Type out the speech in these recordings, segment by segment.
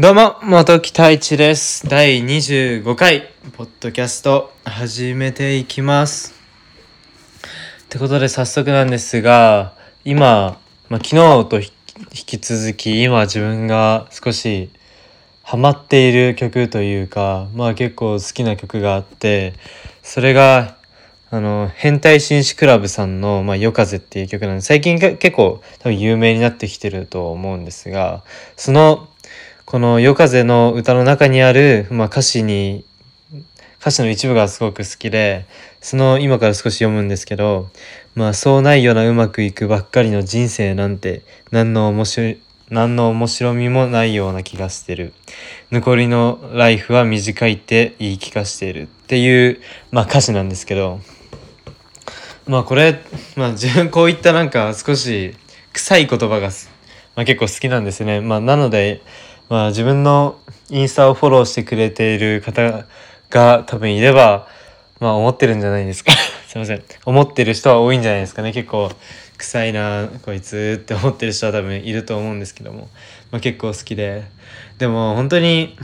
どうも、元木太一です。第25回、ポッドキャスト、始めていきます。ってことで、早速なんですが、今、まあ、昨日と引き続き、今自分が少しハマっている曲というか、まあ結構好きな曲があって、それが、あの、変態紳士クラブさんの、まあ、夜風っていう曲なんで、最近結構多分有名になってきてると思うんですが、その、この夜風の歌の中にある、まあ、歌詞に、歌詞の一部がすごく好きで、その今から少し読むんですけど、まあそうないようなうまくいくばっかりの人生なんて、何の面白い、何の面白みもないような気がしてる。残りのライフは短いって言い聞かしているっていう、まあ歌詞なんですけど、まあこれ、まあ自分こういったなんか少し臭い言葉が、まあ、結構好きなんですね。まあなので、まあ自分のインスタをフォローしてくれている方が多分いれば、まあ思ってるんじゃないですか。すいません。思ってる人は多いんじゃないですかね。結構臭いな、こいつって思ってる人は多分いると思うんですけども。まあ結構好きで。でも本当に、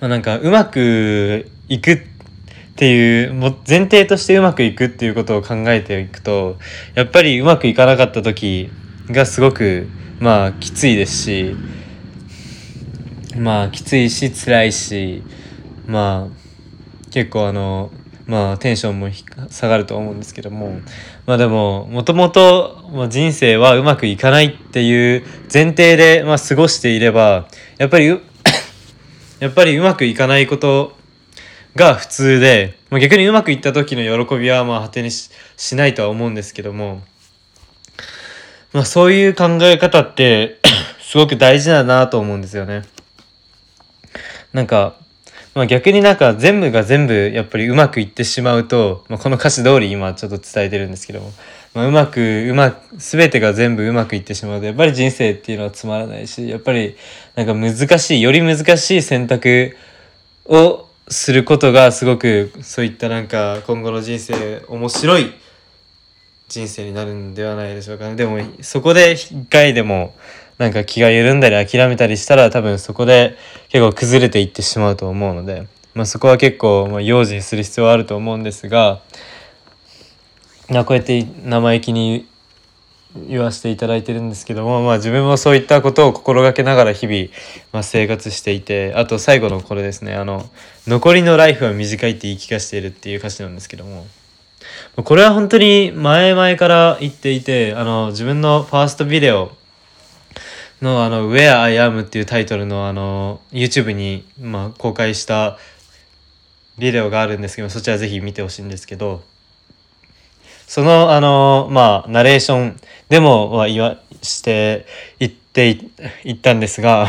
まあなんかうまくいくっていう、もう前提としてうまくいくっていうことを考えていくと、やっぱりうまくいかなかった時がすごく、まあきついですし、まあきついし辛いしまあ結構あのまあテンションも下がると思うんですけどもまあでももともと人生はうまくいかないっていう前提で、まあ、過ごしていればやっぱりう やっぱりうまくいかないことが普通で、まあ、逆にうまくいった時の喜びはまあ果てにししないとは思うんですけども、まあ、そういう考え方って すごく大事だなと思うんですよね。なんか、まあ、逆になんか全部が全部やっぱりうまくいってしまうと、まあ、この歌詞通り今ちょっと伝えてるんですけども、まあ、うまくうまく全てが全部うまくいってしまうとやっぱり人生っていうのはつまらないしやっぱりなんか難しいより難しい選択をすることがすごくそういったなんか今後の人生面白い人生になるんではないでしょうかね。でもそこで一回でもなんか気が緩んだり諦めたりしたら多分そこで結構崩れていってしまうと思うので、まあ、そこは結構ま用心する必要はあると思うんですが、ま、こうやって生意気に言わせていただいてるんですけども、まあ、自分もそういったことを心がけながら日々、まあ、生活していてあと最後のこれですねあの「残りのライフは短い」って言い聞かせているっていう歌詞なんですけども。これは本当に前々から言っていてあの自分のファーストビデオのあの「Where I Am」っていうタイトルのあの YouTube に、まあ、公開したビデオがあるんですけどそちらぜひ見てほしいんですけどそのあのまあナレーションでも、まあ、言わして言っていったんですが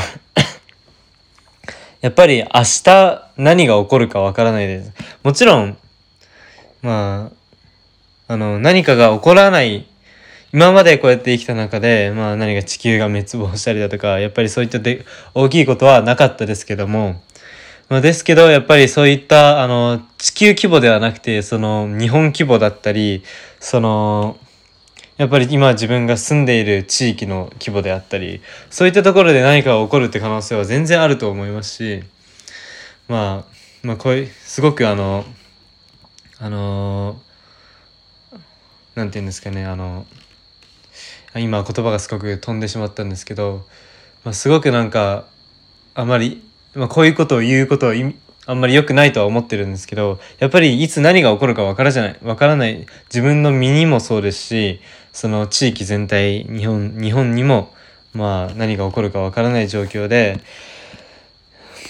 やっぱり明日何が起こるかわからないです。もちろんまああの何かが起こらない今までこうやって生きた中で、まあ何か地球が滅亡したりだとか、やっぱりそういったで大きいことはなかったですけども、まあ、ですけど、やっぱりそういった、あの、地球規模ではなくて、その、日本規模だったり、その、やっぱり今自分が住んでいる地域の規模であったり、そういったところで何かが起こるって可能性は全然あると思いますし、まあ、まあこういう、すごくあの、あの、なんて言うんですかね、あの、今言葉がすごく飛んでしまったんですけど、まあ、すごくなんかあまり、まあ、こういうことを言うことをあんまり良くないとは思ってるんですけどやっぱりいつ何が起こるかわからじゃないわからない自分の身にもそうですしその地域全体日本日本にもまあ何が起こるかわからない状況で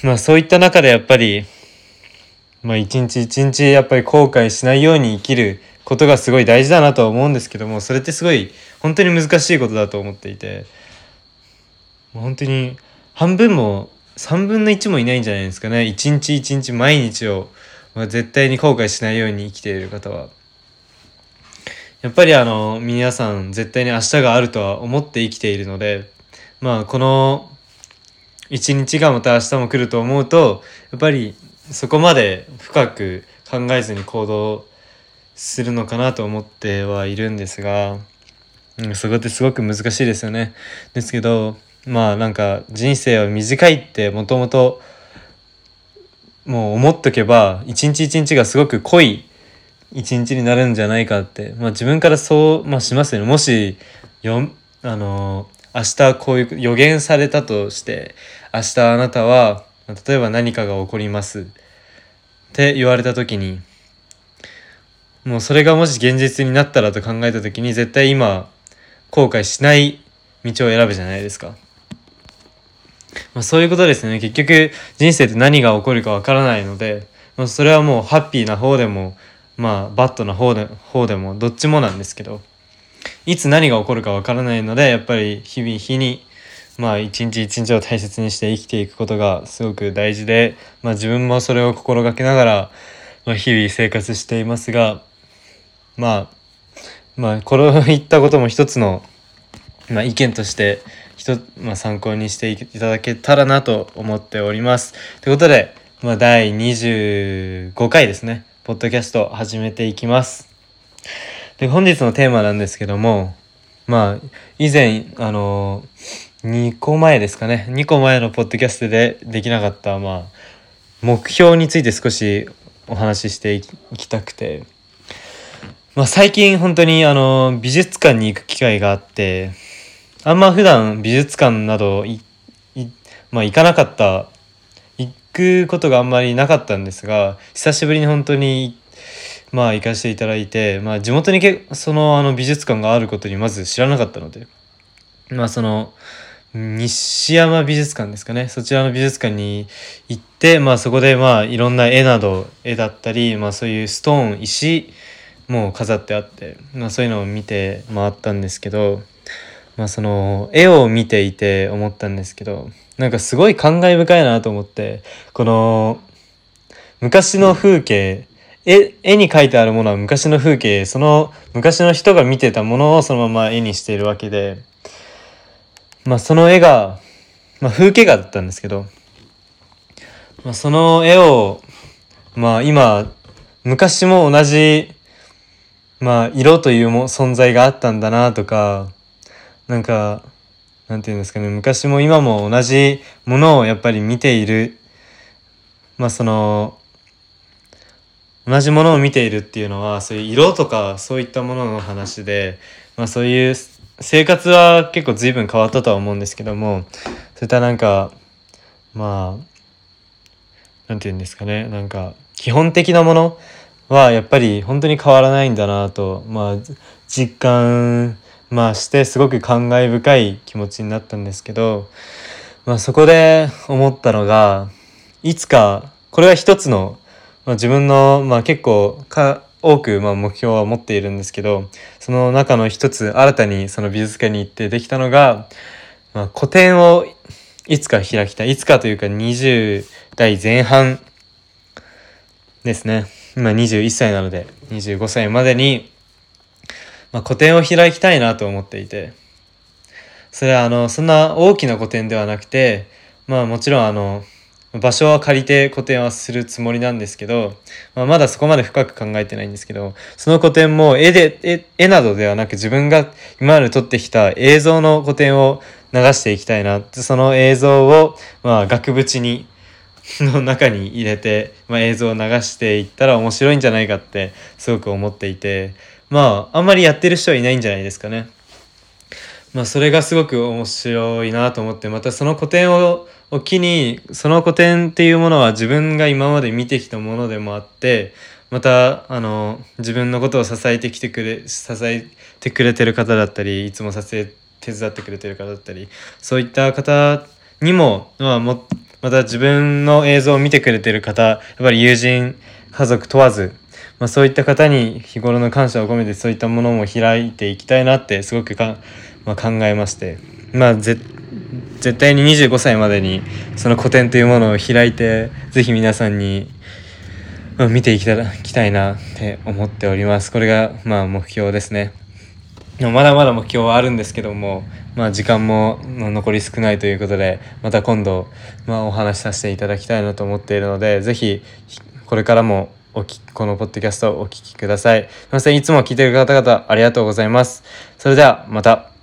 まあそういった中でやっぱりまあ一日一日やっぱり後悔しないように生きることがすごい大事だなとは思うんですけどもそれってすごい本当に難しいことだと思っていて。もう本当に半分も3分の1もいないんじゃないですかね。一日一日毎日を、まあ、絶対に後悔しないように生きている方は。やっぱりあの皆さん絶対に明日があるとは思って生きているのでまあこの一日がまた明日も来ると思うとやっぱりそこまで深く考えずに行動するのかなと思ってはいるんですが、うん、そこってすごく難しいですよね。ですけどまあなんか人生は短いってもともともう思っとけば一日一日がすごく濃い一日になるんじゃないかって、まあ、自分からそう、まあ、しますよねもしよあの明日こういう予言されたとして明日あなたは例えば何かが起こりますって言われた時にもうそれがもし現実になったらと考えた時に絶対今後悔しない道を選ぶじゃないですか。まあ、そういうことですね結局人生って何が起こるかわからないので、まあ、それはもうハッピーな方でもまあバッドな方で方でもどっちもなんですけどいつ何が起こるかわからないのでやっぱり日々日にまあ一日一日を大切にして生きていくことがすごく大事で、まあ、自分もそれを心がけながら、ま、日々生活していますがまあまあこういったことも一つの、まあ、意見として一、まあ、参考にしていただけたらなと思っております。ということで、まあ、第25回ですねポッドキャスト始めていきます。で本日のテーマなんですけどもまあ以前あの2個前ですかね2個前のポッドキャストでできなかったまあ目標について少しお話ししていきたくて、まあ、最近本当にあの美術館に行く機会があってあんま普段美術館などいまあ、行かなかった行くことがあんまりなかったんですが久しぶりに本当にまあ行かせていただいて、まあ、地元にけそのあの美術館があることにまず知らなかったのでまあその西山美術館ですかね。そちらの美術館に行って、まあ、そこでまあいろんな絵など絵だったり、まあ、そういうストーン石もう飾ってあって、まあ、そういうのを見て回ったんですけど、まあ、その絵を見ていて思ったんですけどなんかすごい感慨深いなと思ってこの昔の風景絵絵に描いてあるものは昔の風景その昔の人が見てたものをそのまま絵にしているわけで。まあその絵が、まあ、風景画だったんですけど、まあ、その絵をまあ今昔も同じまあ色というも存在があったんだなとかなんかなんていうんですかね昔も今も同じものをやっぱり見ている。まあその同じものを見ているっていうのはそういう色とかそういったものの話で、まあ、そういう生活は結構随分変わったとは思うんですけどもそういったなんかまあなんて言うんですかねなんか基本的なものはやっぱり本当に変わらないんだなとまあ実感まあしてすごく感慨深い気持ちになったんですけど、まあ、そこで思ったのがいつかこれは一つの、まあ、自分の、まあ、結構か多くまあ目標は持っているんですけどその中の一つ新たにその美術館に行ってできたのが、まあ、個展をいつか開きたい。いつかというか20代前半ですね。今21歳なので25歳までに、まあ、個展を開きたいなと思っていて。それはあのそんな大きな個展ではなくてまあもちろんあの場所は借りて個展はするつもりなんですけど、まあ、まだそこまで深く考えてないんですけどその個展も絵で絵絵などではなく自分が今まで撮ってきた映像の個展を流していきたいな。ってその映像を、まあ、額縁にの中に入れて、まあ、映像を流していったら面白いんじゃないかってすごく思っていてまああんまりやってる人はいないんじゃないですかね。まあ、それがすごく面白いなと思ってまたその個展をを機にその古典っていうものは自分が今まで見てきたものでもあってまたあの自分のことを支えてきてくれ支えてくれてる方だったりいつも撮影手伝ってくれてる方だったりそういった方にも,、まあ、もまた自分の映像を見てくれてる方やっぱり友人家族問わず、まあ、そういった方に日頃の感謝を込めてそういったものも開いていきたいなってすごくか、まあ、考えましてまあ絶対に25歳までにその個展というものを開いて是非皆さんに見ていきたきたいなって思っております。これがまあ目標ですね。まだまだ目標はあるんですけどもまあ時間も残り少ないということでまた今度まあお話しさせていただきたいなと思っているので是非これからもおきこのポッドキャストをお聴きください。すいませんいつも聞いている方々ありがとうございます。それではまた。